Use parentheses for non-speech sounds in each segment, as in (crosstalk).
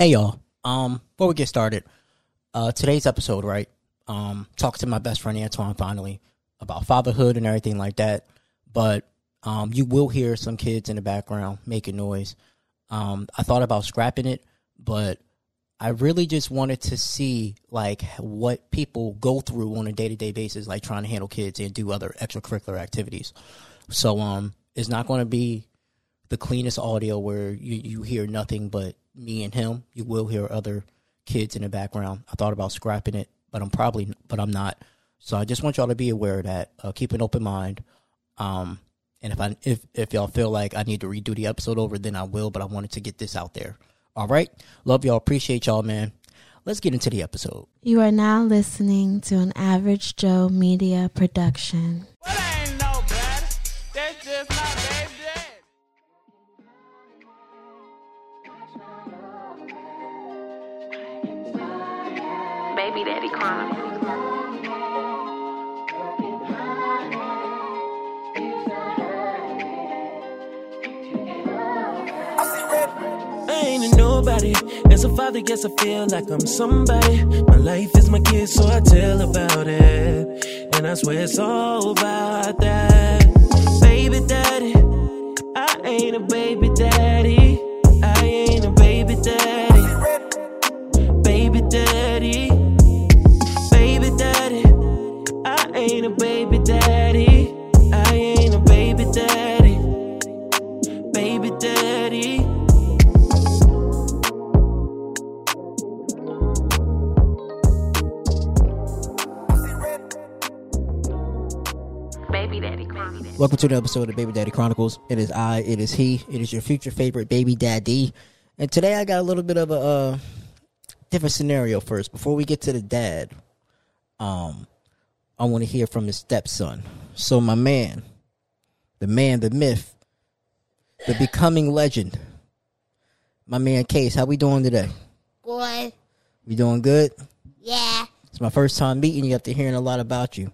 Hey y'all. Um, before we get started, uh, today's episode, right? Um, talk to my best friend Antoine finally about fatherhood and everything like that. But um, you will hear some kids in the background making noise. Um, I thought about scrapping it, but I really just wanted to see like what people go through on a day to day basis, like trying to handle kids and do other extracurricular activities. So um, it's not going to be the cleanest audio where you, you hear nothing but me and him. You will hear other kids in the background. I thought about scrapping it, but I'm probably but I'm not. So I just want y'all to be aware of that. Uh, keep an open mind. Um, and if I if if y'all feel like I need to redo the episode over, then I will. But I wanted to get this out there. All right, love y'all, appreciate y'all, man. Let's get into the episode. You are now listening to an Average Joe Media production. Baby Daddy Chronicles. I ain't nobody. As a father, yes, I feel like I'm somebody. My life is my kid, so I tell about it. And I swear it's all about that. Baby daddy, I ain't a baby daddy. Ain't a baby daddy. I ain't a baby daddy. Baby daddy. Baby Daddy Chronicles. Welcome to the episode of Baby Daddy Chronicles. It is I, it is he, it is your future favorite baby daddy. And today I got a little bit of a uh, different scenario first. Before we get to the dad, um, I want to hear from his stepson. So my man, the man, the myth, the becoming legend, my man Kase, how we doing today? Good. We doing good? Yeah. It's my first time meeting you after hearing a lot about you.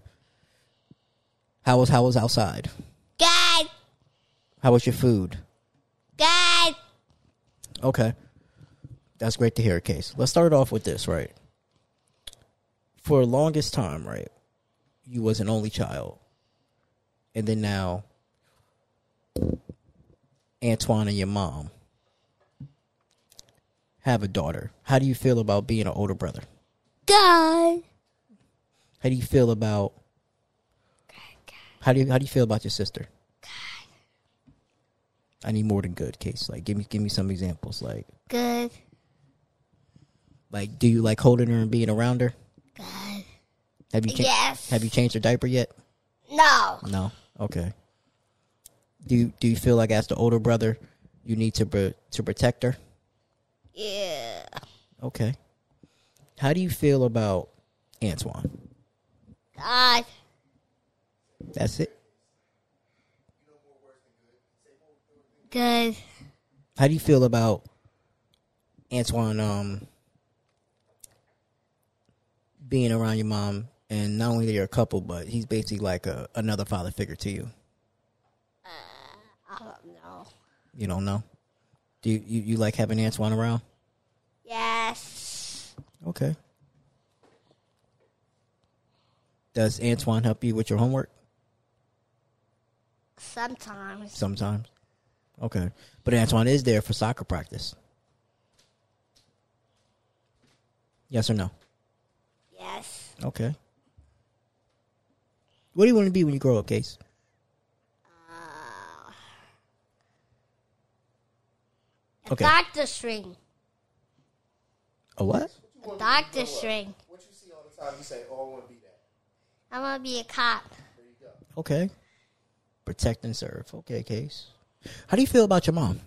How was how was outside? Good. How was your food? Good. Okay. That's great to hear, Kase. Let's start off with this, right? For the longest time, right, you was an only child. And then now Antoine and your mom have a daughter. How do you feel about being an older brother? Good. How do you feel about how do you how do you feel about your sister? God. I need more than good, Kase. Like give me give me some examples. Like Good. Like, do you like holding her and being around her? Good. Have you cha- Yes. Have you changed her diaper yet? No. No. Okay. Do you Do you feel like as the older brother, you need to to protect her? Yeah. Okay. How do you feel about Antoine? God. That's it. Good. How do you feel about Antoine um being around your mom and not only they're a couple, but he's basically like a another father figure to you. Uh, I don't know. You don't know. Do you, you, you like having Antoine around? Yes. Okay. Does Antoine help you with your homework? Sometimes. Sometimes. Okay. But Antoine is there for soccer practice. Yes or no? Yes. Okay. What do you want to be when you grow up, Kase? Uh, a Okay. doctor string. A what? A doctor string. What you see all the time, you say, "Oh, I want to be that." I want to be a cop. Okay. Protect and serve. Okay, Kase. How do you feel about your mom?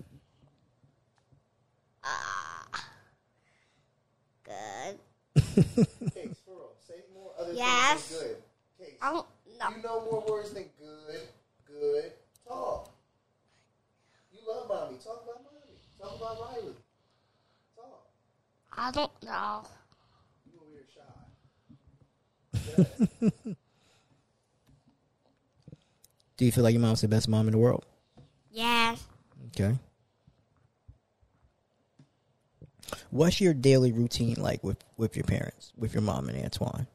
Uh, good. (laughs) Kase, for real, say more other Yes. things than good. Kase, I don't know. you know more words than good. Good. Talk. You love mommy. Talk about mommy. Talk about Riley. Talk. I don't know. You over here shy. (laughs) Do you feel like your mom's the best mom in the world? Yes. Okay. What's your daily routine like with with your parents, with your mom and Antoine?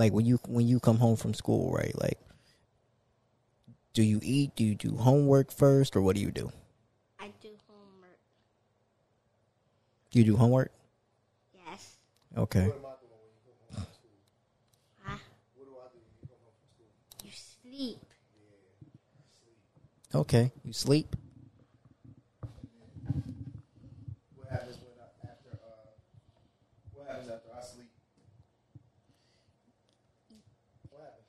Like when you when you come home from school, right? Like, do you eat? Do you do homework first, or what do you do? I do homework. Do you do homework? Yes. Okay. Huh? You sleep. Okay. You sleep. What happens when I, after uh, what happens after I sleep? What happens?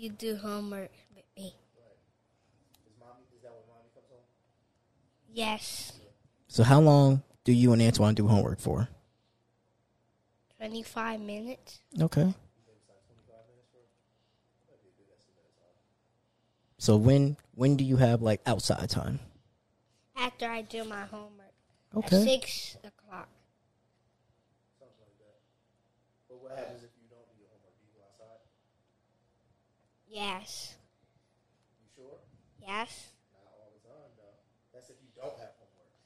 You do homework with me. Is mommy is that when mommy comes home? Yes. So how long do you and Antoine do homework for? 25 minutes. Okay. So when when do you have like outside time? After I do my homework. At Okay. 6 o'clock. But what happens if you don't do your homework? Do you go outside? Yes. You sure? Yes. Not all the time, though. That's if you don't have homework.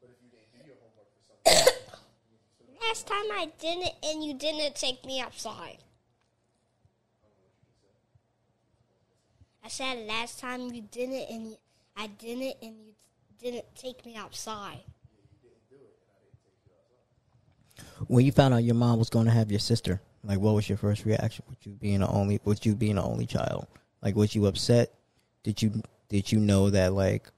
But if you didn't do your homework for some reason, (coughs) Last time I didn't, and you didn't take me outside. I said last time you didn't, and you, I didn't, and you didn't take me outside. When you found out your mom was going to have your sister, like what was your first reaction? With you being the only, with you being the only child, like was you upset? Did you did you know that like?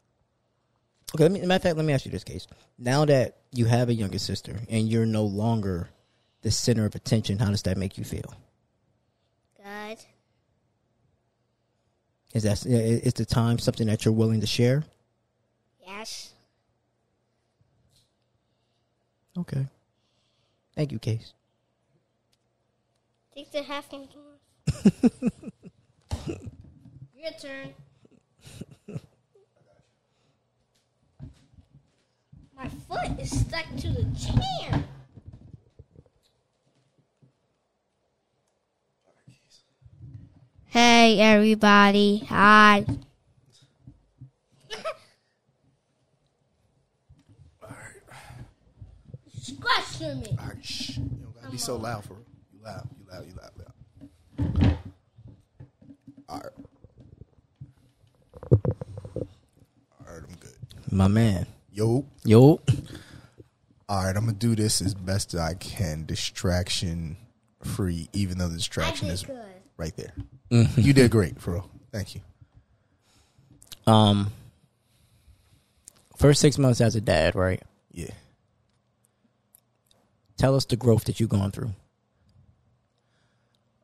Okay, let me, matter of fact, let me ask you this Kase. Now that you have a younger sister and you're no longer the center of attention, how does that make you feel? Good. Is that is the time something that you're willing to share? Yes. Okay. Thank you, Kase. Take the half one. Your turn. My foot is stuck to the chair. Hey everybody. Hi. Scratch to me. all right, shh. You don't gotta be so loud for you. Loud, you loud, you loud, loud. All right. All right, I'm good. My man. Yo, Yo. all right, I'm gonna do this as best as I can, distraction free, even though the distraction is good. right there. You did great, for bro. Thank you. Um. First six months as a dad, right? Yeah. Tell us the growth that you've gone through.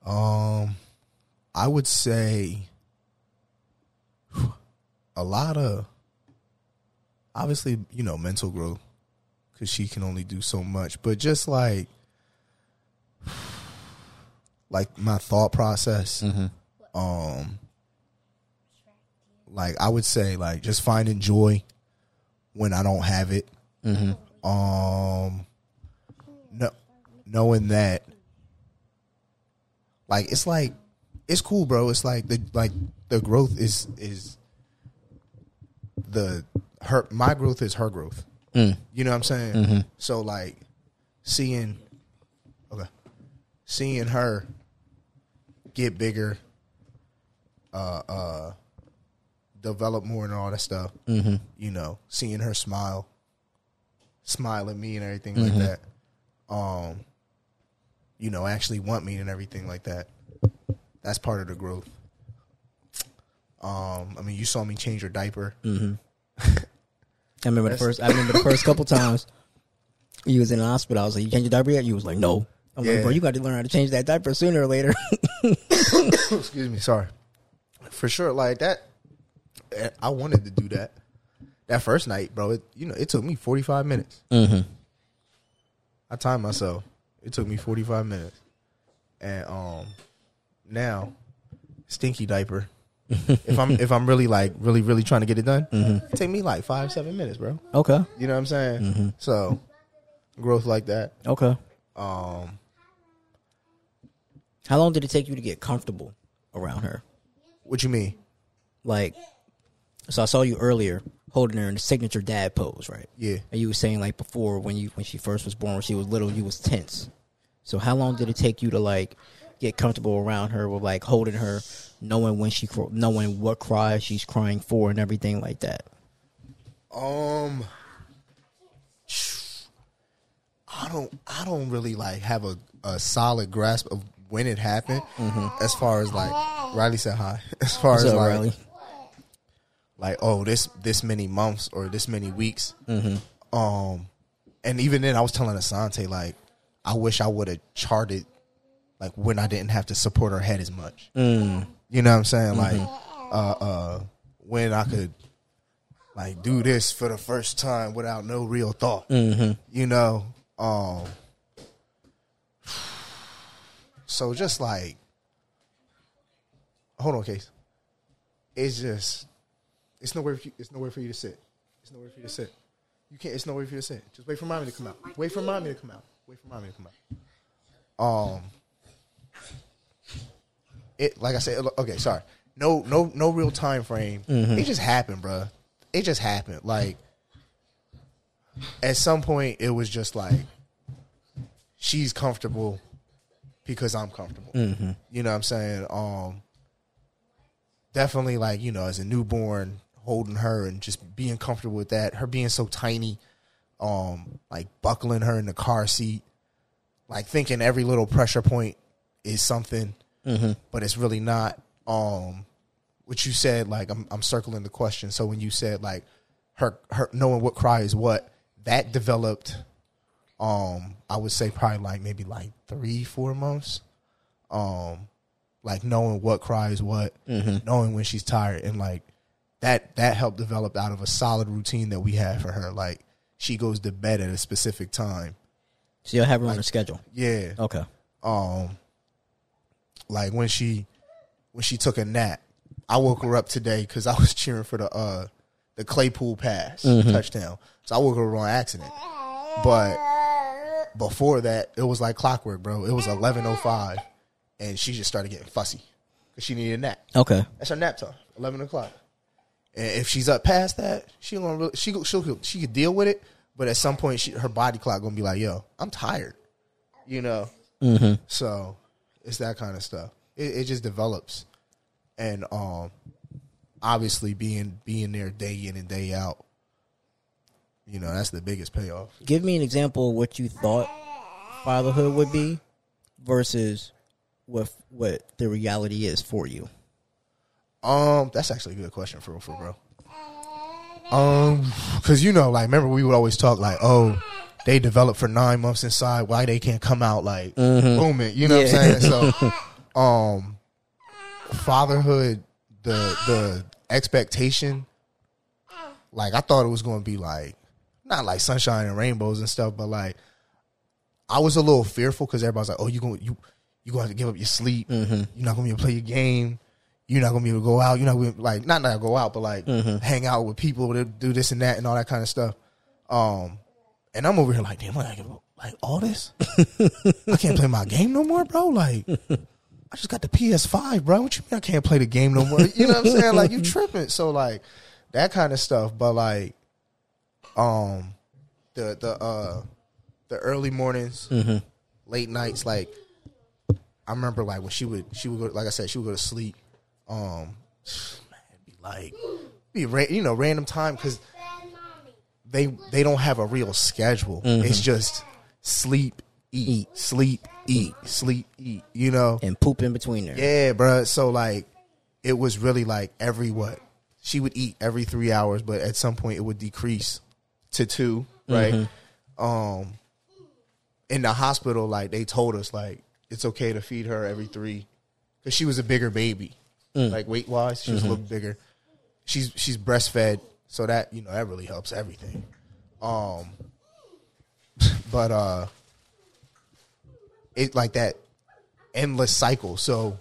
Um, I would say a lot of obviously, you know, mental growth because she can only do so much, but just like like my thought process. Um, like I would say, like just finding joy when I don't have it. Um, no, knowing that like it's like it's cool, bro. It's like the like the growth is is the her my growth is her growth. You know what I'm saying? So like seeing okay, seeing her get bigger, uh, uh, develop more and all that stuff. Mm-hmm. You know, seeing her smile, smile at me and everything like that. Um, you know, actually want me and everything like that. That's part of the growth. Um, I mean, you saw me change your diaper. (laughs) I remember the first. I remember the first couple (laughs) times you was in the hospital. I was like, "You change your diaper yet?" You was like, "No." I'm Yeah. like, "Bro, you got to learn how to change that diaper sooner or later." (coughs) Excuse me, sorry. For sure, like that. I wanted to do that. That first night, bro. It, you know, it took me 45 minutes. mm-hmm. I timed myself. It took me 45 minutes. And um now stinky diaper. (laughs) if I'm if I'm really like really really trying to get it done, it take me like 5 7 minutes, bro. Okay. You know what I'm saying? Mm-hmm. So growth like that. Okay. Um How long did it take you to get comfortable around her? what you mean? Like, so I saw you earlier holding her in the signature dad pose, right? Yeah. And you were saying like before when you when she first was born, when she was little, you was tense. So how long did it take you to like get comfortable around her with like holding her, knowing when she knowing what cry she's crying for and everything like that? Um, I don't, I don't really like have a, a solid grasp of when it happened. As far as like, Riley said hi. (laughs) As far What's as up, like, Riley? Like, oh, this this many months or this many weeks. Um, and even then, I was telling Asante like, I wish I would have charted like when I didn't have to support her head as much. You know what I'm saying? Like, uh, uh, when I could like do this for the first time without no real thought. You know, um. So just like, hold on, Kase. It's just, it's nowhere. For you, it's nowhere for you to sit. It's nowhere for you to sit. You can't. It's nowhere for you to sit. Just wait for mommy to come out. Wait for mommy to come out. Wait for mommy to come out. Um. It like I said. Okay, sorry. No, no, no real time frame. It just happened, bruh. It just happened. Like at some point, it was just like she's comfortable because I'm comfortable. You know what I'm saying? Um, definitely like you know, as a newborn, holding her and just being comfortable with that. Her being so tiny, um, like buckling her in the car seat, like thinking every little pressure point is something, but it's really not. Um, what you said, like I'm, I'm circling the question. So when you said like her, her knowing what cry is what, that developed. Um, I would say probably like maybe like three, four months. Um, like knowing what cry is what, knowing when she's tired, and like that that helped develop out of a solid routine that we had for her. Like she goes to bed at a specific time. So you'll have her on a schedule. Yeah. Okay. Um, like when she when she took a nap, I woke her up today because I was (laughs) cheering for the uh the Claypool pass touchdown. So I woke her up on accident. But before that, it was like clockwork, bro. It was eleven oh five, and she just started getting fussy because she needed a nap. Okay. That's her nap time, eleven o'clock. And if she's up past that, she gonna really, she she'll she could deal with it. But at some point, she, her body clock gonna be like, "Yo, I'm tired," you know. So it's that kind of stuff. It, it just develops, and um, obviously being being there day in and day out, you know, that's the biggest payoff. Give me an example of what you thought fatherhood would be versus what what the reality is for you. Um, that's actually a good question for for bro. Um, because you know, like, remember we would always talk like, oh, they develop for nine months inside, why they can't come out like booming. You know what I'm saying? So, (laughs) um, fatherhood, the the expectation, like, I thought it was going to be like, not like sunshine and rainbows and stuff, but like, I was a little fearful because everybody's like, oh, you going you you gonna have to give up your sleep. You're not gonna be able to play your game. You're not gonna be able to go out. You're not gonna like not not go out, but like hang out with people to do this and that and all that kind of stuff. Um, and I'm over here like, damn, like, like all this, (laughs) I can't play my game no more, bro. Like, I just got the PS5, bro. What you mean I can't play the game no more? You know what I'm saying? Like, you tripping? So like that kind of stuff. But like, um, the the uh the early mornings, late nights, like I remember like when she would she would go like I said she would go to sleep. Um, be like be ra- you know random time because they they don't have a real schedule. It's just sleep, eat, sleep, eat, sleep, eat. You know, And poop in between there. yeah, bruh. So like, it was really like every what she would eat every three hours, but at some point it would decrease to two, right? Um, in the hospital, like they told us, like it's okay to feed her every three, because she was a bigger baby, like weight wise, she was a little bigger. She's she's breastfed, so that you know that really helps everything. Um, (laughs) but uh, it like that endless cycle. So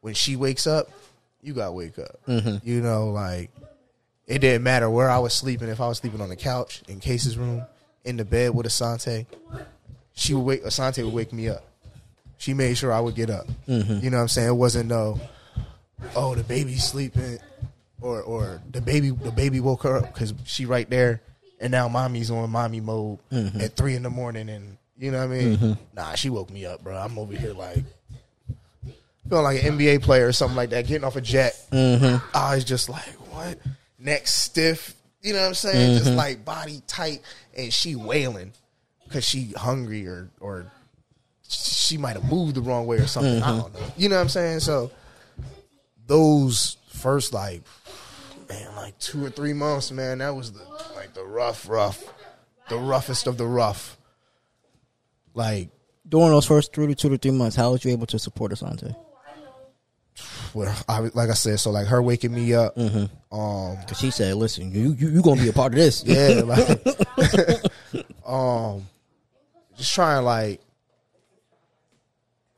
when she wakes up, you gotta wake up. You know, like it didn't matter where I was sleeping. If I was sleeping on the couch in Kase's room, in the bed with Asante, she would wake. Asante would wake me up. She made sure I would get up. You know what I'm saying? It wasn't no, oh the baby's sleeping. or or the baby the baby woke her up because she right there, and now mommy's on mommy mode mm-hmm. at three in the morning, and you know what I mean. Mm-hmm. Nah, she woke me up, bro. I'm over here like feeling like an NBA player or something like that, getting off a jet. Mm-hmm. I was just like, what? Neck stiff, you know what I'm saying? Just like body tight, and she wailing because she hungry or or she might have moved the wrong way or something. I don't know. You know what I'm saying? So those first like man, like two or three months, man, that was the like the rough, rough, the roughest of the rough. Like During those first three to two to three months, how was you able to support Asante? Well, I like I said, so like her waking me up, um, Because she said, "Listen, you you you gonna be a part of this." yeah, (laughs) like, (laughs) um, just trying like,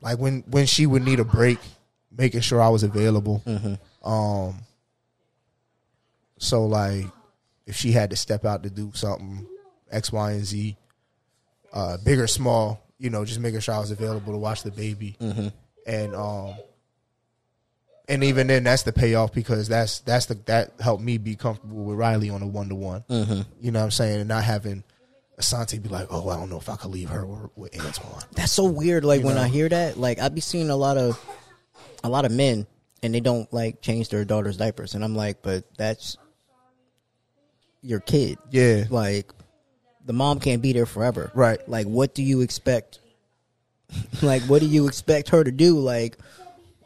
like when when she would need a break, making sure I was available. Um, so like, if she had to step out to do something, X, Y, and Z, uh, big or small, you know, just making sure I was available to watch the baby, and um, and even then, that's the payoff because that's that's the that helped me be comfortable with Riley on a one to one. You know what I'm saying, and not having Asante be like, oh, I don't know if I could leave her or with Antoine. That's so weird. Like You when know? I hear that, like I'd be seeing a lot of a lot of men and they don't like change their daughter's diapers, and I'm like, but that's your kid. Yeah, Like the mom can't be there forever. Right. Like what do you expect? (laughs) like what do you expect her to do? Like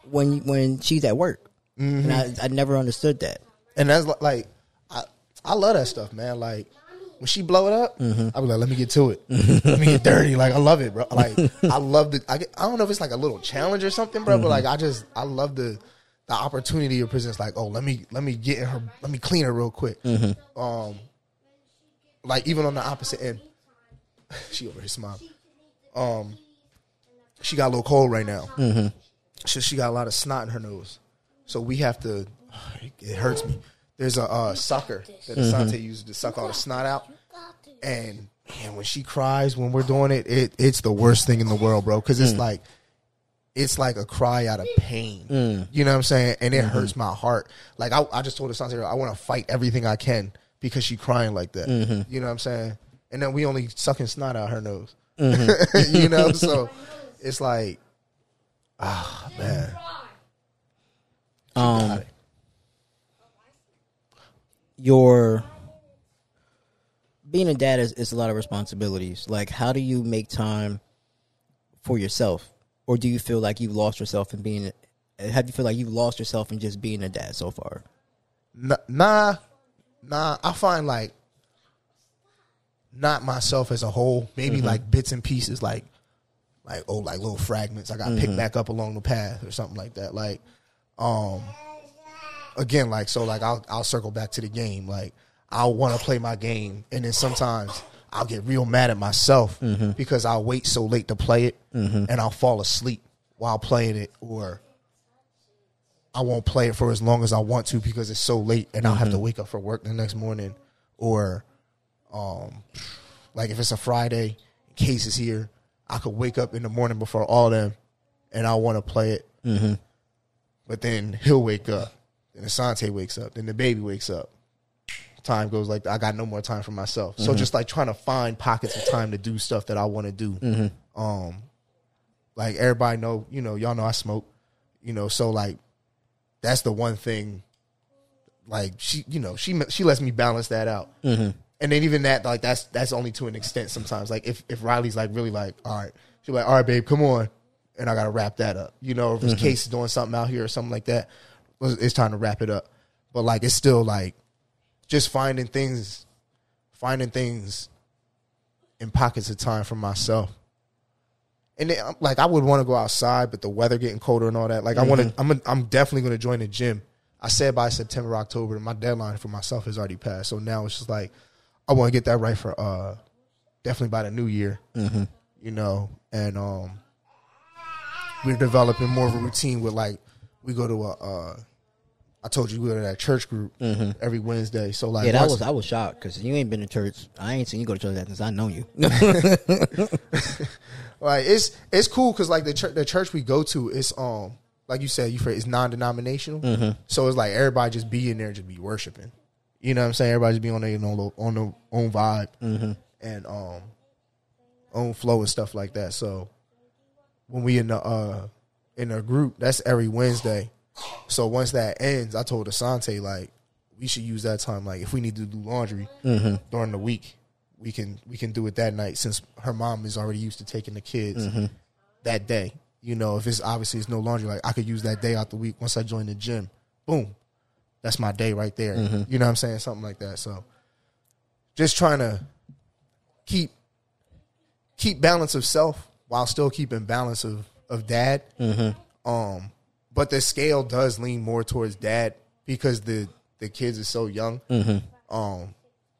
when when she's at work. And mm-hmm. I, I never understood that. and that's like I I love that stuff, man. Like when she blow it up, I'll be like, let me get to it. let me get dirty. Like I love it, bro. Like (laughs) I love the. I, get, I don't know if it's like a little challenge or something, bro. But like I just I love the the opportunity it presents. Like oh, let me let me get in her. Let me clean her real quick. Um, like even on the opposite end, (laughs) she over here smiling. Um, she got a little cold right now. So she got a lot of snot in her nose. So we have to. (sighs) It hurts me. There's a uh, sucker that Asante uses to suck all the snot out, and man, when she cries when we're doing it, it it's the worst thing in the world, bro. Because it's like it's like a cry out of pain. You know what I'm saying? And it hurts my heart. Like I, I just told Asante, I want to fight everything I can because she crying like that. You know what I'm saying? And then we only sucking snot out her nose. (laughs) you know, so (laughs) it's like, ah, man. Um, your being a dad is, is a lot of responsibilities. Like, how do you make time for yourself, or do you feel like you've lost yourself in being? Have you feel like you've lost yourself in just being a dad so far? Nah, nah. I find like not myself as a whole. Maybe like bits and pieces, like like oh, like little fragments. I got picked back up along the path or something like that. Like, um, again, like so, like I'll I'll circle back to the game. Like I'll want to play my game, and then sometimes I'll get real mad at myself because I'll wait so late to play it, and I'll fall asleep while playing it, or I won't play it for as long as I want to because it's so late and I'll have to wake up for work the next morning. Or um like if it's a Friday, Kase is here, I could wake up in the morning before all them and I want to play it. Mm-hmm. But then he'll wake up. Then Asante wakes up. Then the baby wakes up. Time goes like I got no more time for myself. So mm-hmm. just like trying to find pockets of time to do stuff that I want to do. Mm-hmm. Um like everybody know, you know, y'all know I smoke. You know, so like that's the one thing like she you know she she lets me balance that out mm-hmm. and then even that like that's that's only to an extent sometimes like if if riley's like really like all right she's like all right babe come on and i gotta wrap that up you know if his Kase is doing something out here or something like that it's time to wrap it up but like it's still like just finding things finding things in pockets of time for myself and then, I'm- like I would want to go outside, but the weather getting colder and all that. Like I want to, I'm, a, I'm definitely going to join the gym. I said by September, October. My deadline for myself has already passed, so now it's just like I want to get that right for uh definitely by the new year. You know, and um we're developing more of a routine with like we go to a. Uh, I told you we go to that church group every Wednesday. So like Yeah, that once- was I was shocked because you ain't been to church. I ain't seen you go to church that since I know you. (laughs) (laughs) like it's it's cool because like the church the church we go to it's um like you said, you for it's non-denominational. Mm-hmm. So it's like everybody just be in there, just be worshiping. You know what I'm saying? Everybody just be on their own little- on their own vibe Mm-hmm. and um own flow and stuff like that. So when we in the uh in a group, that's every Wednesday. So once that ends, I told Asante like we should use that time. Like if we need to do laundry Mm-hmm. during the week, we can we can do it that night since her mom is already used to taking the kids Mm-hmm. that day. You know, if it's obviously it's no laundry, like I could use that day out the week once I join the gym. Boom. That's my day right there. Mm-hmm. You know what I'm saying? Something like that. So just trying to keep keep balance of self while still keeping balance of of dad. Mm-hmm. Um, but the scale does lean more towards dad because the the kids are so young. Mm-hmm. Um,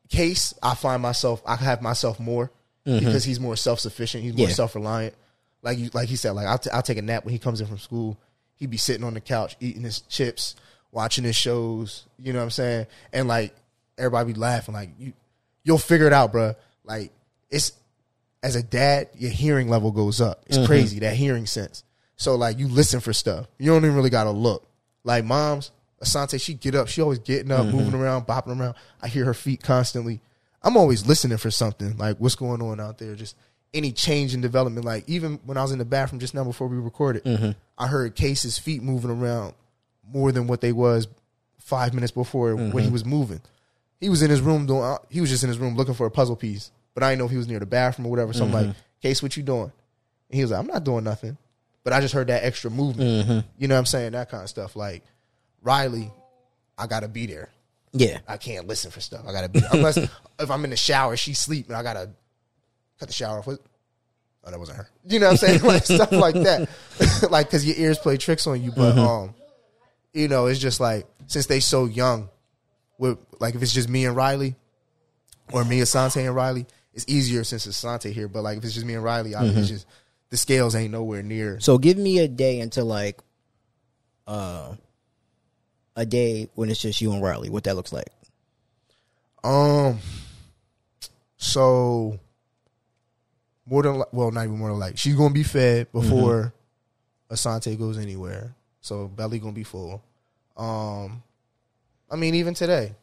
Kase I find myself I have myself more because he's more self sufficient. He's more Mm-hmm. Yeah. self reliant. Like you, like he said, like I'll, t- I'll take a nap when he comes in from school. He'd be sitting on the couch eating his chips, watching his shows. You know what I'm saying? And like everybody be laughing. Like you, you'll figure it out, bruh. Like it's as a dad, your hearing level goes up. It's Mm-hmm. crazy that hearing sense. So like you listen for stuff. You don't even really gotta look. Like moms, Asante, she get up. She always getting up, Mm-hmm. moving around, bopping around. I hear her feet constantly. I'm always listening for something. Like what's going on out there? Just any change in development. Like even when I was in the bathroom just now before we recorded, Mm-hmm. I heard Kase's feet moving around more than what they was five minutes before when Mm-hmm. he was moving. He was in his room doing. He was just in his room looking for a puzzle piece, but I didn't know if he was near the bathroom or whatever. So I'm Mm-hmm. like, Kase, what you doing? And he was like, I'm not doing nothing. But I just heard that extra movement. Mm-hmm. You know what I'm saying? That kind of stuff. Like Riley, I gotta be there. Yeah. I can't listen for stuff. I gotta be unless (laughs) if I'm in the shower, she's sleeping. I gotta cut the shower off. What? Oh, that wasn't her. You know what I'm saying? (laughs) like stuff like that. (laughs) like because your ears play tricks on you. But um, you know, it's just like since they so young, with like if it's just me and Riley, or me, Asante and Riley, it's easier since it's Asante here. But like if it's just me and Riley, I mean, it's just the scales ain't nowhere near. So give me a day until like uh a day when it's just you and Riley, what that looks like. Um. So more than li- well, not even more than like she's gonna be fed before Asante goes anywhere. So belly gonna be full. Um, I mean, even today,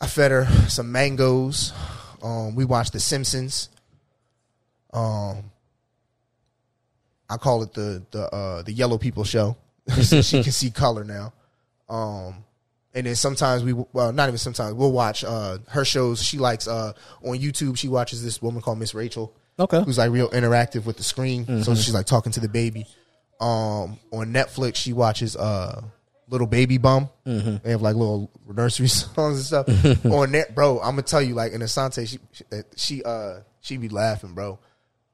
I fed her some mangoes. Um, we watched The Simpsons. Um, I call it the the uh, the Yellow People Show. (laughs) So she can see color now. Um, and then sometimes we well not even sometimes we'll watch uh her shows. She likes uh on YouTube. She watches this woman called Miss Rachel. Okay. who's like real interactive with the screen. So she's like talking to the baby. Um, on Netflix, she watches uh little baby bum. They have like little nursery (laughs) songs and stuff (laughs) on net, bro. I'm gonna tell you, like in Asante, she she uh she be laughing, bro.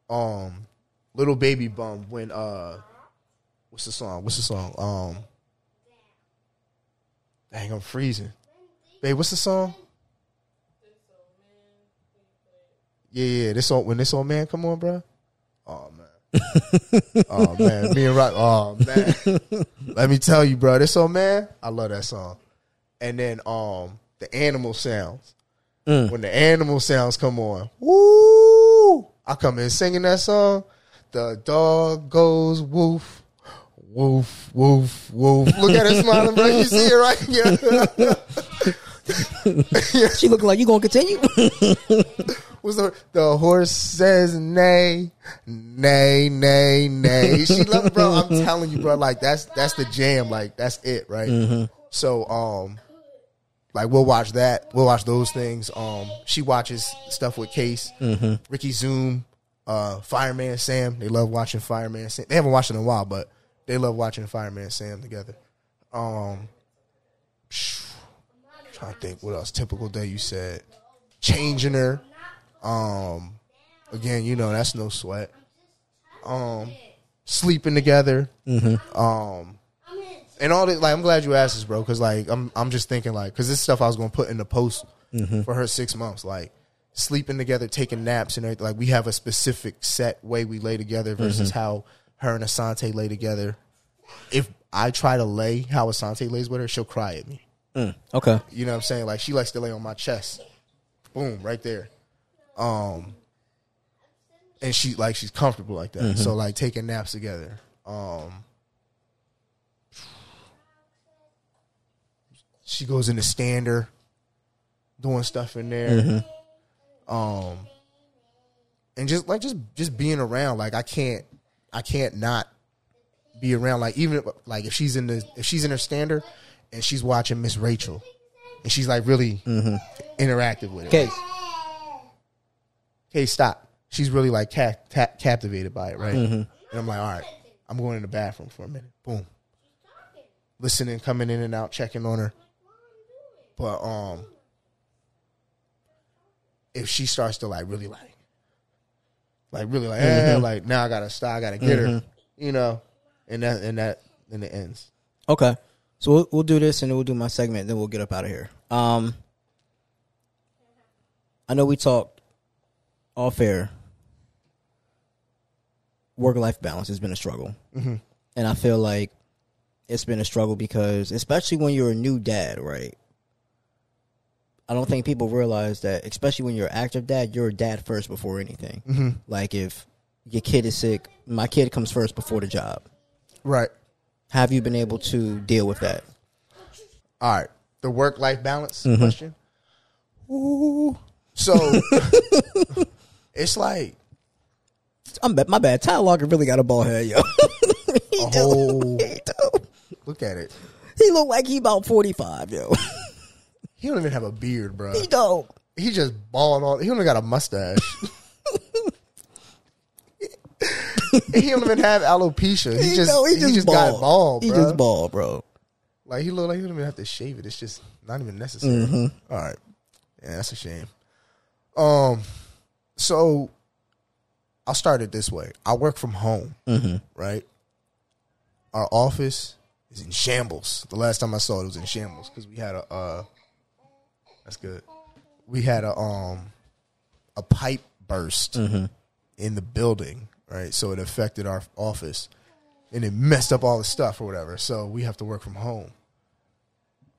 Um, little baby bum when uh, what's the song? What's the song? Um, dang, I'm freezing. Babe, what's the song? Yeah, yeah, this old when this old man come on, bro. Oh man, me and Rock. Oh man, let me tell you, bro, this old man, I love that song. And then um, the animal sounds. When the animal sounds come on, woo! I come in singing that song. The dog goes woof, woof, woof, woof. Look at her smiling, bro. You see it right? Yeah. (laughs) She looking like you gonna continue? (laughs) What's the the horse says nay, nay, nay, nay. She love bro. I'm telling you, bro. Like that's that's the jam. Like that's it, right? So um, like we'll watch that. We'll watch those things. Um, she watches stuff with Kase, Ricky Zoom, uh, Fireman Sam. They love watching Fireman Sam. They haven't watched it in a while, but they love watching Fireman Sam together. Um, trying to think what else. Typical day you said. Changing her. Um, again, you know that's no sweat. Um, sleeping together. Um, and all that. Like, I'm glad you asked this, bro, because like I'm I'm just thinking like because this stuff I was gonna put in the post for her six months, like sleeping together, taking naps, and everything. Like we have a specific set way we lay together versus how her and Asante lay together. If I try to lay how Asante lays with her, she'll cry at me. okay. You know what I'm saying? Like she likes to lay on my chest. Boom, right there. Um, and she like she's comfortable like that. Mm-hmm. So like taking naps together. Um, she goes in the stander, doing stuff in there. Mm-hmm. Um, and just like just just being around. Like I can't I can't not be around. Like even like if she's in the if she's in her stander and she's watching Miss Rachel and she's like really mm-hmm. interactive with it. Okay, Okay, stop. She's really like captivated by it, right? And I'm like, all right, I'm going in the bathroom for a minute. Boom. Listening, coming in and out, checking on her. But um, if she starts to like really like, like really like, eh, like now I gotta stop, I gotta get her, you know, and that and that and it ends. Okay. So we'll, we'll do this and then we'll do my segment. Then we'll get up out of here. Um, I know we talked off air. Work life balance has been a struggle, mm-hmm. and I feel like it's been a struggle because, especially when you're a new dad, right? I don't think people realize that, especially when you're an active dad, you're a dad first before anything. Mm-hmm. Like if your kid is sick, my kid comes first before the job. Right. Have you been able to deal with that? All right. The work life balance question. Ooh. So (laughs) it's like I'm bad, my bad. Ty Locker really got a bald head, yo. (laughs) he, a do. whole. (laughs) he do. Look at it. He look like he about forty five, yo. (laughs) He don't even have a beard, bro. he don't. He just bald on. He only got a mustache. he don't even have alopecia. He, just know, he just, got bald, He bro. just bald, bro. Like he look like he don't even have to shave it. It's just not even necessary. Mm-hmm. All right, yeah, that's a shame. Um, so I'll start it this way. I work from home, Mm-hmm. right? Our office is in shambles. The last time I saw it, it was in shambles because we had a. Uh, that's good. We had a um a pipe burst Mm-hmm. in the building, right? So it affected our office and it messed up all the stuff or whatever. So we have to work from home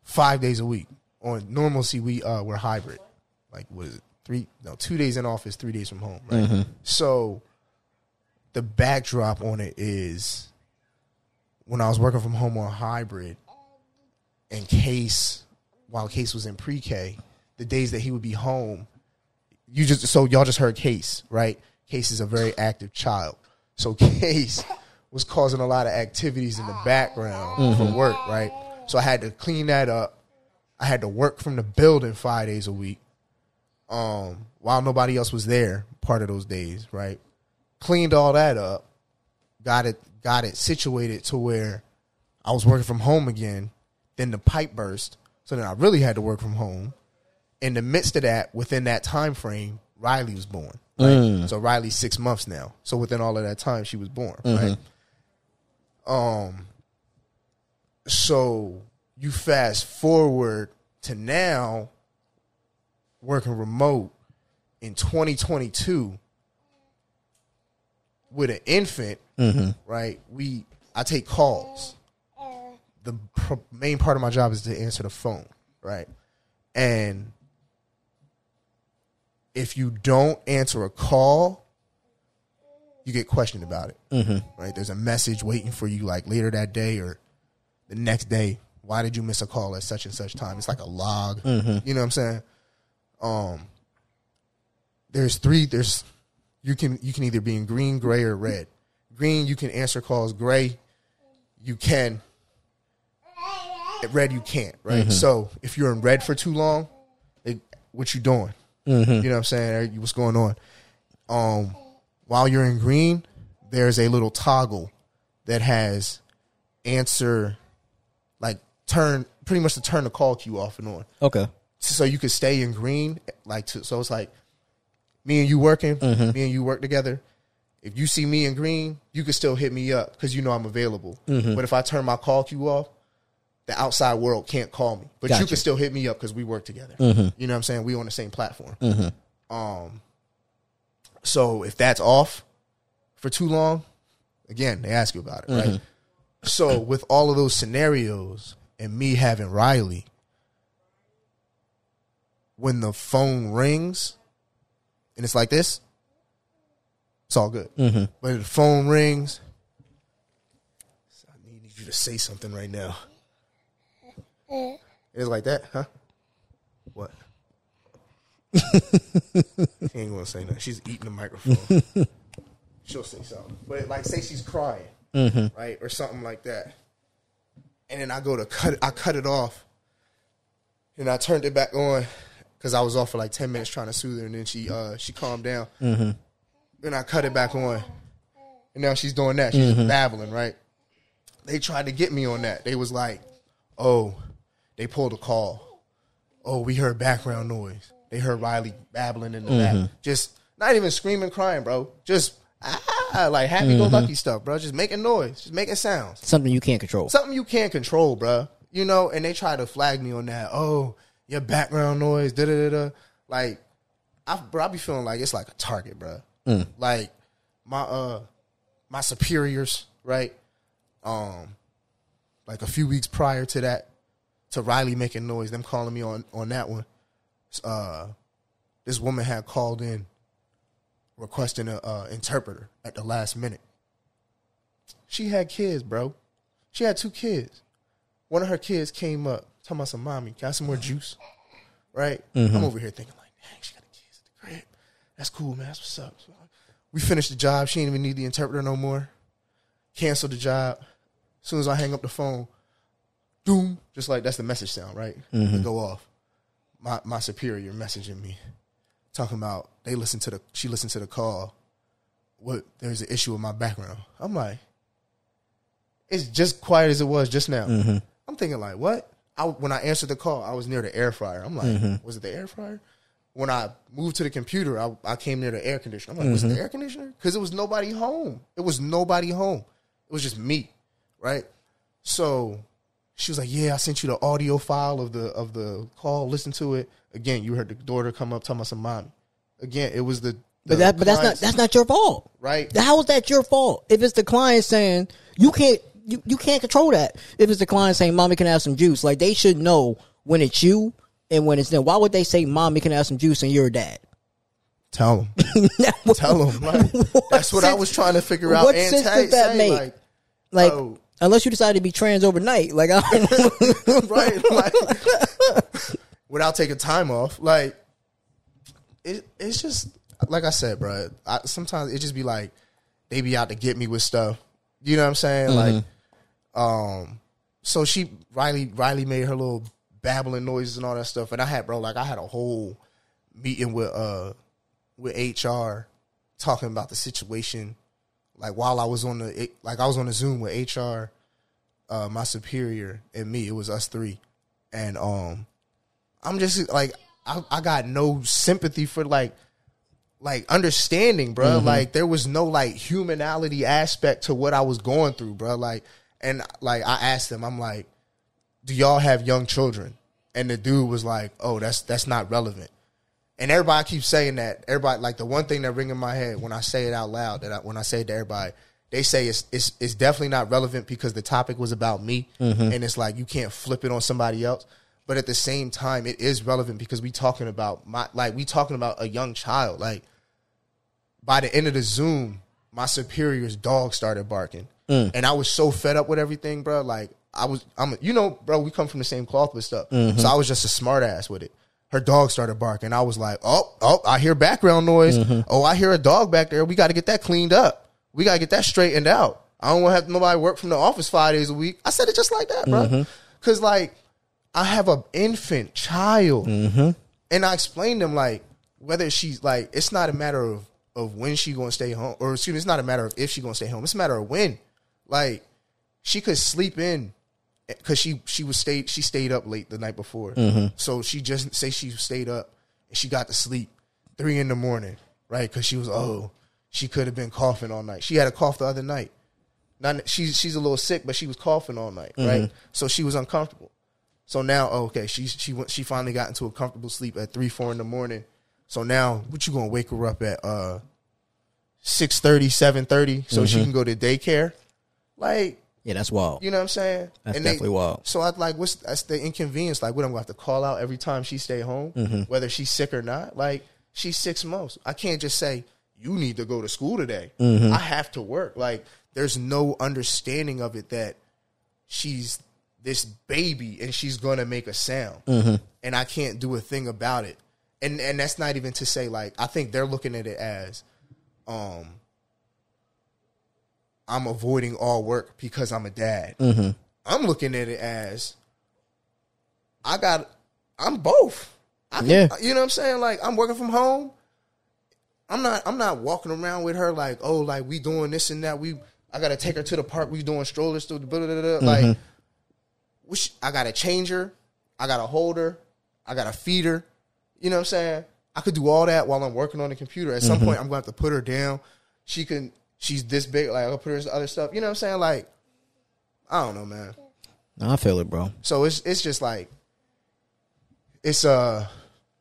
five days a week. On normalcy, we uh we're hybrid. Like what is it? Three no, two days in office, three days from home, right? Mm-hmm. So the backdrop on it is when I was working from home on hybrid, and Kase while Kase was in pre-K, the days that he would be home, you just so y'all just heard Kase, right? Kase is a very active child. So (laughs) Kase was causing a lot of activities in the background for mm-hmm. work, right? So I had to clean that up. I had to work from the building five days a week. Um, while nobody else was there, part of those days, right? Cleaned all that up, got it got it situated to where I was working from home again. Then the pipe burst, so then I really had to work from home. In the midst of that, within that time frame, Riley was born. Right? So Riley's six months now. So within all of that time, she was born. Right. Um. So you fast forward to now, working remote in 2022 with an infant, mm-hmm. right? We I take calls. The pr- main part of my job is to answer the phone, right? And if you don't answer a call, you get questioned about it, mm-hmm. right? There's a message waiting for you, like later that day or the next day. Why did you miss a call at such and such time? It's like a log. Mm-hmm. You know what I'm saying? Um, there's three. There's you can you can either be in green, gray, or red. Green, you can answer calls. Gray, you can. At red, you can't. Right. So if you're in red for too long, it, what you doing? You know what I'm saying? What's going on? Um, while you're in green, there's a little toggle that has answer, like turn pretty much to turn the call queue off and on Okay. So you could stay in green like to, so it's like me and you working mm-hmm. me and you work together. If you see me in green you can still hit me up because you know i'm available. Mm-hmm. But if i turn my call queue off the outside world can't call me. But you can still hit me up because we work together. Mm-hmm. You know what i'm saying? We on the same platform. Um so if that's off for too long again they ask you about it right? So with all of those scenarios and me having riley when the phone rings and it's like this, it's all good. Mm-hmm. But if the phone rings, I need you to say something right now. It's like that, huh? What? (laughs) she ain't gonna say nothing. She's eating the microphone. (laughs) She'll say something, but like say she's crying, mm-hmm. right, or something like that, and then I go to cut. It, I cut it off, and I turned it back on because I was off for like ten minutes trying to soothe her, and then she uh she calmed down. Then I cut it back on, and now she's doing that. She's just babbling, right? They tried to get me on that. They was like, "Oh, they pulled a call. Oh, we heard background noise. They heard Riley babbling in the back. Just not even screaming, crying, bro. Just ah, like happy go lucky stuff, bro. Just making noise, just making sounds. Something you can't control. Something you can't control, bro. You know, and they try to flag me on that. Oh, your background noise, da da da da. Like, I, bro, I be feeling like it's like a target, bro. Like my uh my superiors, right? Um, like a few weeks prior to that, to Riley making noise, them calling me on on that one. Uh, this woman had called in requesting a uh, interpreter at the last minute. She had kids, bro. She had two kids. One of her kids came up talking about some mommy, got some more juice, right? Mm-hmm. I'm over here thinking like, dang, she got the kids at the crib. That's cool, man. That's what's up. So, we finished the job. She didn't even need the interpreter no more. Canceled the job. As soon as I hang up the phone, doom, just like that's the message sound, right? It mm-hmm. go off. My my superior messaging me, talking about they listen to the she listened to the call. What there's an issue with my background. I'm like, it's just quiet as it was just now. Mm-hmm. I'm thinking like, what? I, when I answered the call, I was near the air fryer. I'm like, mm-hmm. was it the air fryer? When I moved to the computer, I, I came near the air conditioner. I'm like, was it mm-hmm. the air conditioner? Because it was nobody home. It was nobody home. It was just me, right? So she was like, "Yeah, I sent you the audio file of the of the call. Listen to it again. You heard the daughter come up talking about some mommy. Again, it was the, the But that, but that's not that's not your fault, right. How is that your fault? If it's the client saying you can't you, you can't control that. If it's the client saying mommy can have some juice, like they should know when it's you and when it's them. Why would they say mommy can have some juice and you're a dad? Tell them. (laughs) tell him. Like, (laughs) that's what I was trying to figure out. what and sense does that say, make? Like, Like Oh. unless you decide to be trans overnight, like I don't (laughs) right? Like, without taking time off, like it, it's just like I said, bro. I, sometimes it just be like they be out to get me with stuff. You know what I'm saying? Like, mm-hmm. Um, so she Riley Riley made her little babbling noises and all that stuff, and I had bro, like I had a whole meeting with uh with HR talking about the situation. Like while I was on the like I was on the Zoom with HR, uh, my superior and me. It was us three, and um, I'm just like I, I got no sympathy for like like understanding, bro. Like there was no like humanality aspect to what I was going through, bro. Like and like I asked them, I'm like, do y'all have young children? And the dude was like, oh, that's that's not relevant. And everybody keeps saying that. Everybody like the one thing that ring in my head when I say it out loud that I, when I say it to everybody, they say it's it's it's definitely not relevant because the topic was about me, mm-hmm. and it's like you can't flip it on somebody else. But at the same time, it is relevant because we talking about my like we talking about a young child. Like by the end of the Zoom, my superior's dog started barking, mm. and I was so fed up with everything, bro. Like I was, I'm, you know, bro, we come from the same cloth with stuff, mm-hmm. so I was just a smart ass with it. Her dog started barking. I was like, oh, oh, I hear background noise. Mm-hmm. Oh, I hear a dog back there. We got to get that cleaned up. We got to get that straightened out. I don't want to have nobody work from the office five days a week. I said it just like that, bro. Mm-hmm. Cause like I have an infant child, and I explained them like whether she's like it's not a matter of of when she gonna stay home, or excuse me, it's not a matter of if she gonna stay home. It's a matter of when. Like she could sleep in eh, because she she was stayed she stayed up late the night before, mm-hmm. so she just say she stayed up and she got to sleep three in the morning, right? Because she was oh she could have been coughing all night. She had a cough the other night. Not she's she's a little sick, but she was coughing all night, right? Mm-hmm. So she was uncomfortable. So now, oh, okay, she she went she finally got into a comfortable sleep at three four in the morning. So now, what you gonna wake her up at uh 6.30, 7.30 so she can go to daycare? Like, Yeah, that's wild. you know what I'm saying? That's they- definitely wild. So I like what's that's the inconvenience. Like, what I'm gonna have to call out every time she stay home, Mm-hmm. whether she's sick or not. Like, she's six months. I can't just say you need to go to school today. Mm-hmm. I have to work. Like, there's no understanding of it that she's this baby and she's gonna make a sound and I can't do a thing about it. And and that's not even to say like I think they're looking at it as um I'm avoiding all work because I'm a dad. I'm looking at it as I got I'm both. I can, Yeah. You know what I'm saying? Like I'm working from home. I'm not I'm not walking around with her like, oh, like we doing this and that. We I gotta take her to the park, we doing strollers through the blah, blah, blah, blah. like which I gotta change her, I gotta hold her, I gotta feed her. You know what I'm saying? I could do all that while I'm working on the computer. At some point I'm gonna have to put her down. She can she's this big, like I'll put her in other stuff. You know what I'm saying? Like, I don't know, man. No, I feel it, bro. So it's it's just like it's uh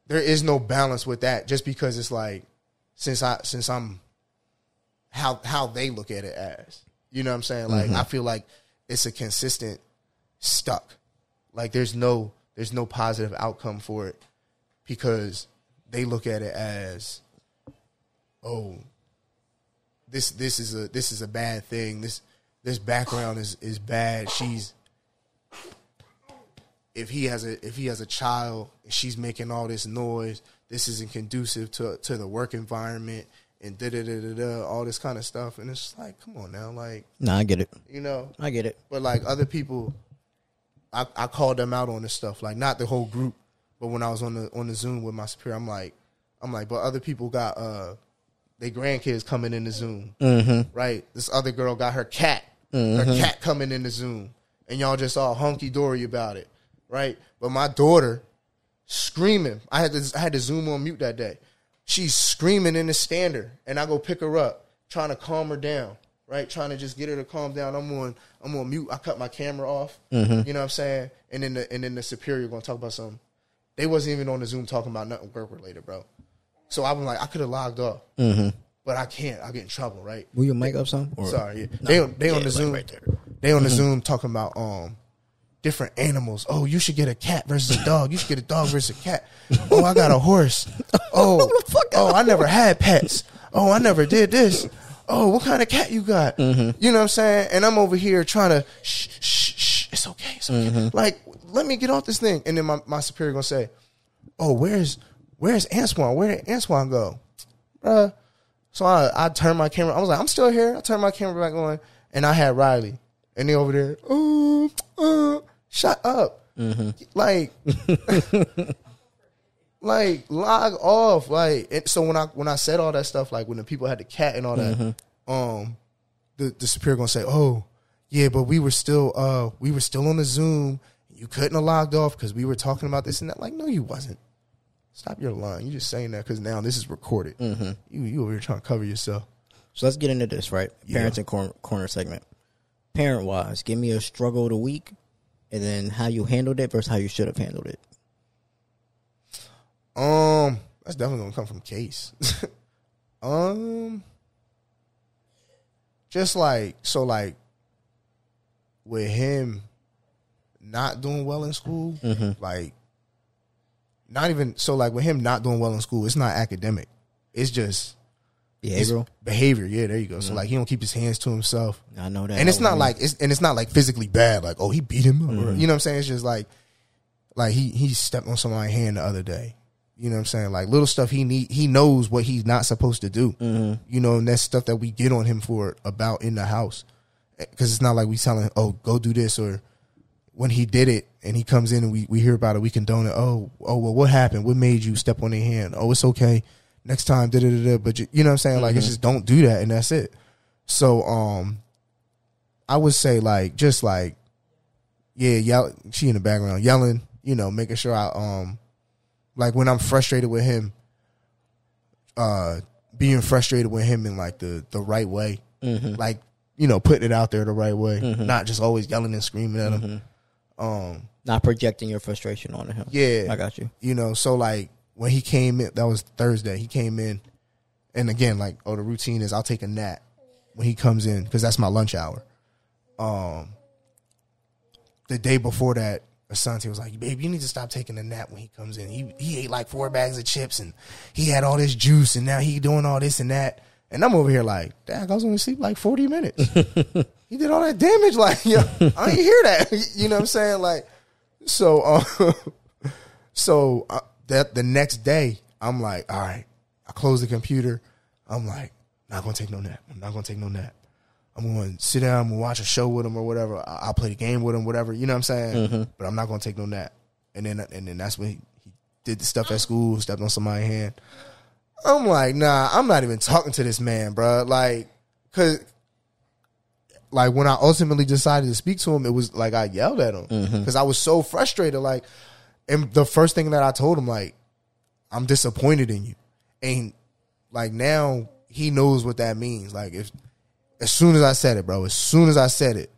there is no balance with that just because it's like since I since I'm how how they look at it as. You know what I'm saying? Like I feel like it's a consistent stuck. Like there's no there's no positive outcome for it because they look at it as oh this this is a this is a bad thing. This this background is is bad. She's if he has a if he has a child and she's making all this noise, this isn't conducive to to the work environment and da da da da da all this kind of stuff. And it's like, come on now, like Nah, I get it. you know. I get it. But like other people, I I called them out on this stuff. Like not the whole group, but when I was on the on the Zoom with my superior, I'm like, I'm like, but other people got uh, their grandkids coming in the Zoom, mm-hmm. right? This other girl got her cat, her cat coming in the Zoom, and y'all just all hunky dory about it, right? But my daughter screaming. I had to I had to Zoom on mute that day. She's screaming in the stander, and I go pick her up, trying to calm her down, right? Trying to just get her to calm down. I'm on I'm on mute. I cut my camera off. You know what I'm saying? And then the and then the superior gonna talk about something. They wasn't even on the Zoom talking about nothing work related, bro. So I was like, I could have logged off, but I can't. I get in trouble, right? Will your mic up some? Or- Sorry, yeah. they on- they Yeah, on the Zoom. right there. Mm-hmm. They on the Zoom talking about um different animals. Oh, you should get a cat versus a dog. You should get a dog versus a cat. Oh, I got a horse. (laughs) Oh, oh, I never had pets. Oh, I never did this. Oh, what kind of cat you got? Mm-hmm. You know what I'm saying? And I'm over here trying to shh, shh, shh. It's okay. It's okay. Mm-hmm. Like, let me get off this thing. And then my, my superior gonna say, "Oh, where's where's Antoine? Where did Antoine go, bruh?" So I I turned my camera. I was like, I'm still here. I turned my camera back on, and I had Riley, and they over there. Oh, uh, shut up! Like, (laughs) like log off. Like, and so when I when I said all that stuff, like when the people had the cat and all that, um, the the superior gonna say, oh, yeah, but we were still uh we were still on the Zoom. You couldn't have logged off because we were talking about this and that. Like, no, you wasn't. Stop your lying. You're just saying that because now this is recorded. You you over here trying to cover yourself. So let's get into this, right? Parents and corner, corner segment. Parent wise, give me a struggle of the week, and then how you handled it versus how you should have handled it. Um, that's definitely gonna come from Kase. (laughs) um, just like so, like with him not doing well in school, mm-hmm. like not even so, like with him not doing well in school, it's not academic. It's just it's behavior. Yeah, there you go. So mm-hmm. like he don't keep his hands to himself. I know that. and it's not was- like it's and it's not like physically bad. Like oh, he beat him up. or- mm-hmm. you know what I'm saying? It's just like like he he stepped on somebody's hand the other day. You know what I'm saying? Like little stuff he need. He knows what he's not supposed to do. You know, and that's stuff that we get on him for about in the house. Because it's not like we telling, oh, go do this or when he did it and he comes in and we, we hear about it, we condone it. Oh, oh, well, what happened? What made you step on their hand? Oh, it's okay. Next time, da da da da. But you, you know what I'm saying? Like, it's just don't do that, and that's it. So, um, I would say like just like, yeah, yell. She in the background yelling, you know, making sure I um, like when I'm frustrated with him, uh, being frustrated with him in like the the right way, like you know, putting it out there the right way, not just always yelling and screaming at him. Um, not projecting your frustration onto him. yeah, I got you. You know, so like when he came in, that was Thursday. He came in, and again, like, oh, the routine is I'll take a nap when he comes in because that's my lunch hour. Um, the day before that, Asante was like, "Babe, you need to stop taking a nap when he comes in. He he ate like four bags of chips and he had all this juice and now he doing all this and that." And I'm over here like, "Dad, I was only sleep like 40 minutes." (laughs) he did all that damage. Like, yo, I didn't hear that. (laughs) You know what I'm saying? Like, so, uh, (laughs) so uh, that the next day, I'm like, all right. I close the computer. I'm like, not gonna take no nap. I'm not gonna take no nap. I'm to sit down. I'm watch a show with him or whatever. I- I'll play the game with him, whatever. You know what I'm saying? But I'm not gonna take no nap. And then, and then that's when he, he did the stuff at school, stepped on somebody's hand. I'm like, nah, I'm not even talking to this man, bro. Like, cause, like when I ultimately decided to speak to him, it was like I yelled at him mm-hmm. because I was so frustrated. Like, and the first thing that I told him, like, I'm disappointed in you, and like now he knows what that means. Like, if as soon as I said it, bro, as soon as I said it,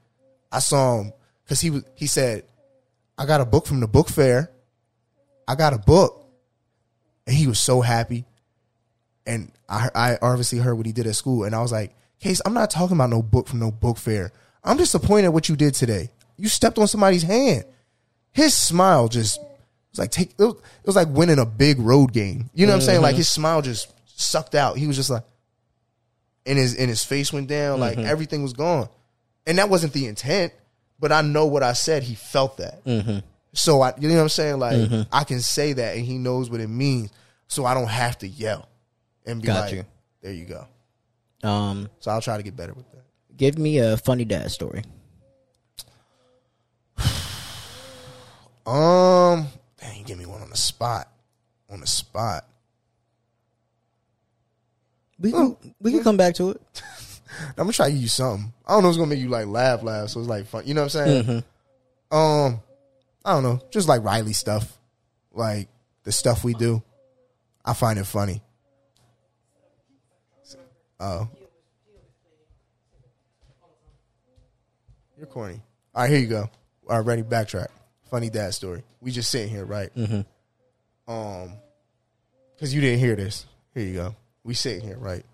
I saw him because he was. He said, "I got a book from the book fair. I got a book," and he was so happy and I, I obviously heard what he did at school, and I was like, Kase, I'm not talking about no book from no book fair. I'm disappointed at what you did today. You stepped on somebody's hand. His smile just was like take. It was, it was like winning a big road game. You know what I'm saying? Like mm-hmm. his smile just sucked out. He was just like, and his and his face went down. Like mm-hmm. everything was gone, and that wasn't the intent. But I know what I said. He felt that. Mm-hmm. So I, you know what I'm saying? Like I can say that, and he knows what it means. So I don't have to yell and be Got like, you. "There you go." Um, So I'll try to get better with that. give me a funny dad story. (sighs) Um, dang, give me one on the spot. On the spot. We can, we can come back to it. (laughs) I'm gonna try to give you something. I don't know. It's gonna make you like laugh, laugh. So it's like fun. You know what I'm saying? Mm-hmm. Um, I don't know. Just like Riley stuff, like the stuff we do. I find it funny. Oh, you're corny. All right, here you go. All right, ready? Backtrack. Funny dad story. We just sitting here, right? Mm-hmm. Um, because you didn't hear this. Here you go. We sitting here, right?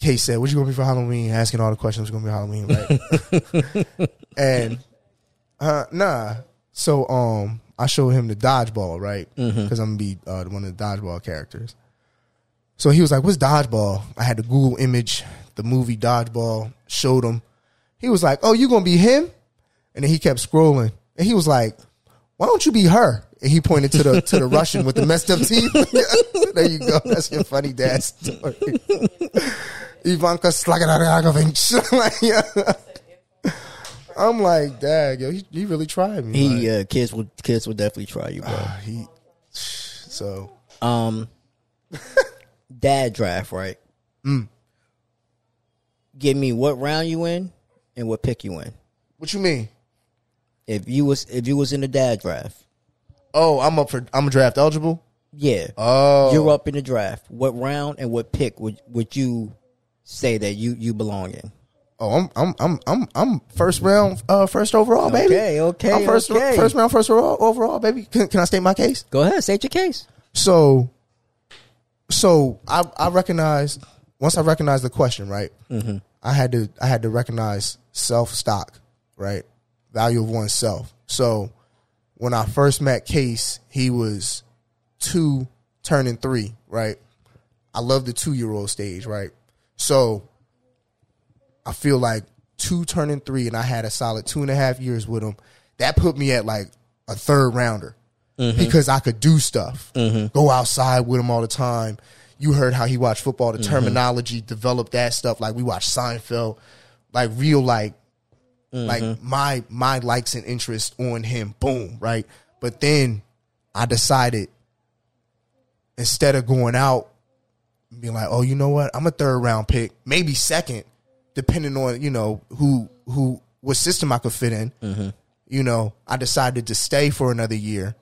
Kate said, "What you gonna be for Halloween?" Asking all the questions. Gonna be Halloween, right? (laughs) and uh, nah. So um, I showed him the dodgeball, right? Because I'm gonna be uh, one of the dodgeball characters. So he was like, "What's dodgeball?" I had to Google image the movie Dodgeball. Showed him. He was like, "Oh, you gonna be him?" And then he kept scrolling, and he was like, "Why don't you be her?" And he pointed to the to the Russian with the messed up teeth. (laughs) there you go. That's your funny dad story. (laughs) Ivanka (laughs) yeah. I'm like, Dad, yo, he, he really tried me. He Like, uh, kids will kids will definitely try you, bro. he so Um, dad draft, right? Mm. Give me what round you in and what pick you in. what you mean? If you was if you was in the dad draft, Oh, I'm up for I'm draft eligible. yeah, Oh, you're up in the draft. What round and what pick would would you say that you you belong in? Oh, I'm I'm I'm I'm I'm first round, uh, first overall, baby. Okay, okay, I'm first okay. first round, first overall, overall, baby. Can, can I state my case? Go ahead, state your case. So, so I I recognize once I recognized the question, right? Mm-hmm. I had to I had to recognize self stock, right? Value of oneself. So when I first met Kase, he was two turning three, right? I love the two year old stage, right? So I feel like two turning three, and I had a solid two and a half years with him. That put me at like a third rounder Mm-hmm. because I could do stuff, mm-hmm. go outside with him all the time. You heard how he watched football, the mm-hmm. terminology, developed that stuff. Like we watched Seinfeld, like real like like my my likes and interests on him. Boom, right. But then I decided instead of going out being like, oh, you know what, I'm a third round pick, maybe second, depending on you know who who what system I could fit in. You know, I decided to stay for another year,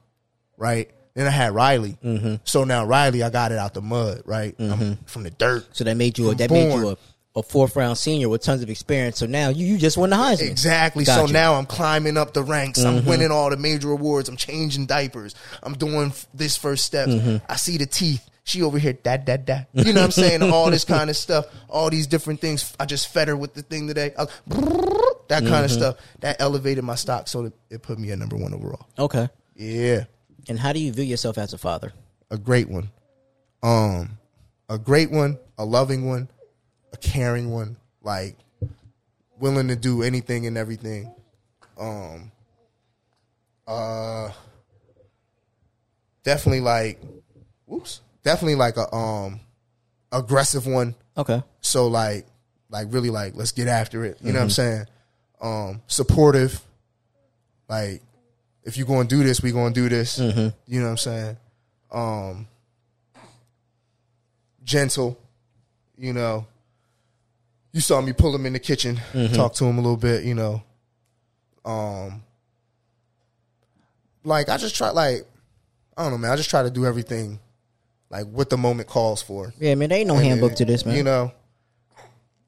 right? Then I had Riley, so now Riley, I got it out the mud, right, I'm from the dirt. So that made you a, that made you a, a fourth round senior with tons of experience. So now you, you just won the Heisman. Exactly. Got so you. Mm-hmm. now I'm climbing up the ranks. I'm winning all the major awards. I'm changing diapers. I'm doing f- this first step. Mm-hmm. I see the teeth. She over here, that, that, that. You know what I'm saying? all this kind of stuff. All these different things. I just fed her with the thing today. I- that kind of Mm-hmm. stuff. That elevated my stock, so it, it put me at number one overall. Okay. Yeah, And how do you view yourself as a father? a great one. Um, a great one, a loving one, a caring one. Like willing to do anything and everything. Um, uh, definitely like, whoops, definitely like a um aggressive one. Okay. So like, like really like, let's get after it. You know what I'm saying? Um, supportive. Like, if you're going to do this, we're going to do this. You know what I'm saying? Um, gentle. You know, you saw me pull him in the kitchen, talk to him a little bit. You know, um, like I just try like I don't know, man. I just try to do everything like what the moment calls for. Yeah, man. There ain't no And- handbook to this, man. You know,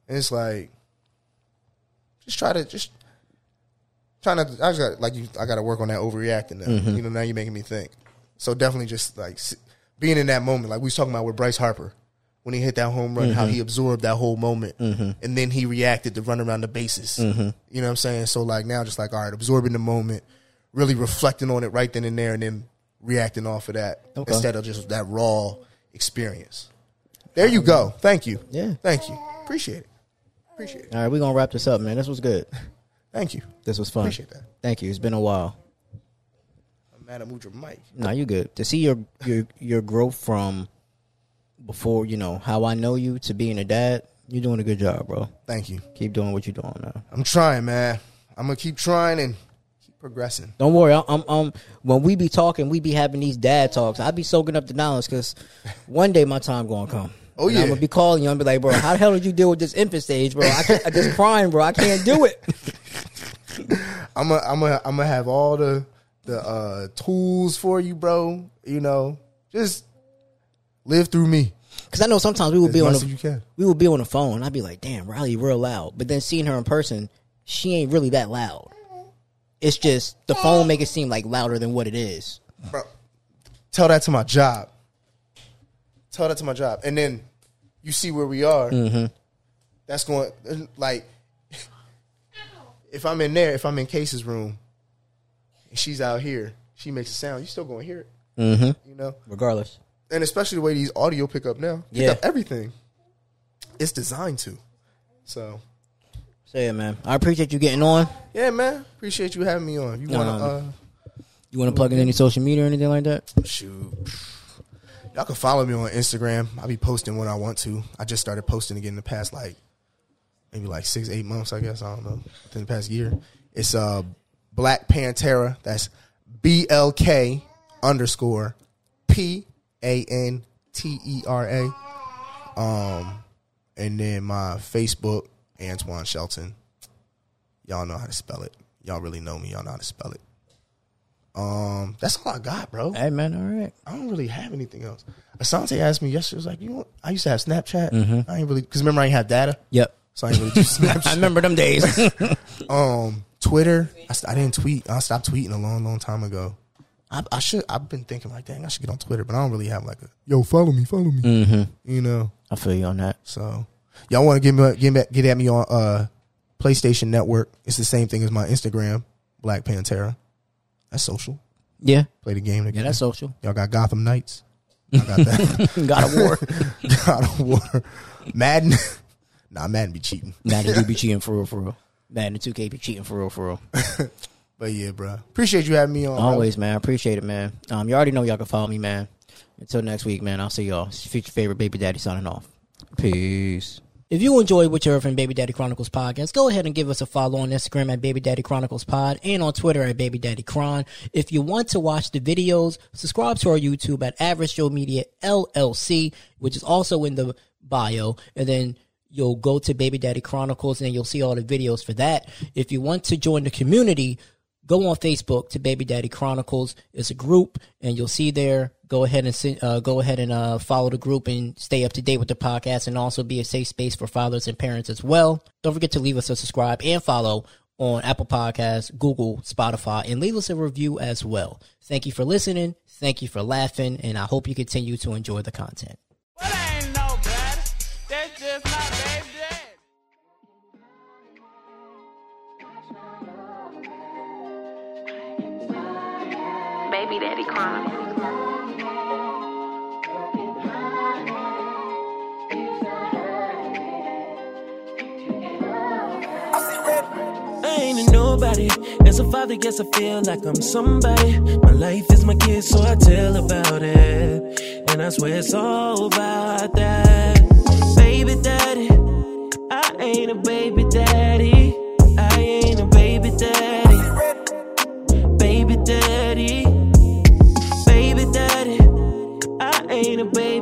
and it's like just try to just trying to. I just got like you. I got to work on that overreacting now. Mm-hmm. You know, now you're making me think. So definitely just like being in that moment, like we was talking about with Bryce Harper when he hit that home run, Mm-hmm. how he absorbed that whole moment, and then he reacted to run around the bases. Mm-hmm. You know what I'm saying? So like now, just like all right, absorbing the moment, really reflecting on it right then and there, and then reacting off of that Okay. instead of just that raw experience. There you go. Thank you. Yeah. Thank you. Appreciate it. Appreciate it. All right, we're gonna wrap this up, man. This was good. Thank you. This was fun. Appreciate that. Thank you. It's been a while. I'm mad I moved your mic. No, you're good. To see your your your growth from before, you know, how I know you to being a dad, you're doing a good job, bro. Thank you. Keep doing what you're doing, man. I'm trying, man. I'm gonna keep trying and keep progressing. Don't worry. I'm, I'm, I'm when we be talking, we be having these dad talks. I be soaking up the knowledge because one day my time gonna come. Oh, And yeah. I'm gonna be calling you. I'm be like, bro, how the hell did you deal with this infant stage, bro? I, can't, I just crying, bro. I can't do it. (laughs) I'm gonna I'm gonna I'm gonna have all the the uh, tools for you, bro. You know, just live through me Because I know sometimes we would be on the we would be on the phone. I'd be like, damn, Riley, real loud. But then seeing her in person, she ain't really that loud. It's just the phone make it seem like louder than what it is. bro. Tell that to my job. Tell that to my job, and then you see where we are. That's going like (laughs) if I'm in there, if I'm in Kase's room, and she's out here, she makes a sound. You still gonna hear it, Mm-hmm. you know? Regardless. And especially the way these audio pick up now, pick Yeah. up everything. It's designed to. So So yeah, man. I appreciate you getting on. yeah, man. Appreciate you having me on. You wanna Um, uh, You want to plug in any social media or anything like that? Shoot. Y'all can follow me on Instagram. I'll be posting when I want to. I just started posting again in the past like maybe like six, eight months, I guess. I don't know. Within the past year. It's uh Black Pantera. That's B L K underscore P A N T E R A. Um and then my Facebook, Antoine Shelton. Y'all know how to spell it. Y'all really know me. Y'all know how to spell it. Um, that's all I got, bro. Hey, man. All right. I don't really have anything else. Asante asked me yesterday, was like, you know. I used to have Snapchat. I ain't really, because remember I ain't have data, Yep. so I ain't really do (laughs) Snapchat. I remember them days. (laughs) Um, Twitter, I, st- I didn't tweet. I stopped tweeting a long, long time ago. I, I should, I've been thinking like, dang, I should get on Twitter, but I don't really have like a, yo, follow me, follow me. mm-hmm. You know, I feel you on that. so y'all want to get me, get, me, get at me on uh PlayStation Network. It's the same thing as my Instagram, Black Pantera. That's social. Yeah. Play the game Yeah, that's social. y'all got Gotham Knights. I got that. (laughs) God of War. (laughs) God of War. Madden. (laughs) nah, Madden be cheating. Madden do be cheating for real, for real. Madden 2K be cheating for real, for real. But yeah, bro. Appreciate you having me on. bro. Always, man. I appreciate it, man. Um, you already know y'all can follow me, man. Until next week, man. I'll see y'all. It's your future favorite baby daddy signing off. Peace. If you enjoyed what you heard from Baby Daddy Chronicles podcast, go ahead and give us a follow on Instagram at Baby Daddy Chronicles Pod and on Twitter at Baby Daddy Chron. If you want to watch the videos, subscribe to our YouTube at Average Joe Media LLC, which is also in the bio, and then you'll go to Baby Daddy Chronicles and you'll see all the videos for that. If you want to join the community, go on Facebook to Baby Daddy Chronicles. It's a group, and you'll see there. Go ahead and uh, go ahead and uh, follow the group and stay up to date with the podcast, and also be a safe space for fathers and parents as well. Don't forget to leave us a subscribe and follow on Apple Podcasts, Google, Spotify, and leave us a review as well. Thank you for listening. Thank you for laughing, and I hope you continue to enjoy the content. Well, Baby Daddy. I I ain't a nobody. As a father, guess I feel like I'm somebody. My life is my kid, so I tell about it. And I swear it's all about that. Baby daddy, I ain't a baby daddy. I ain't a baby daddy. Baby daddy, ain't a baby.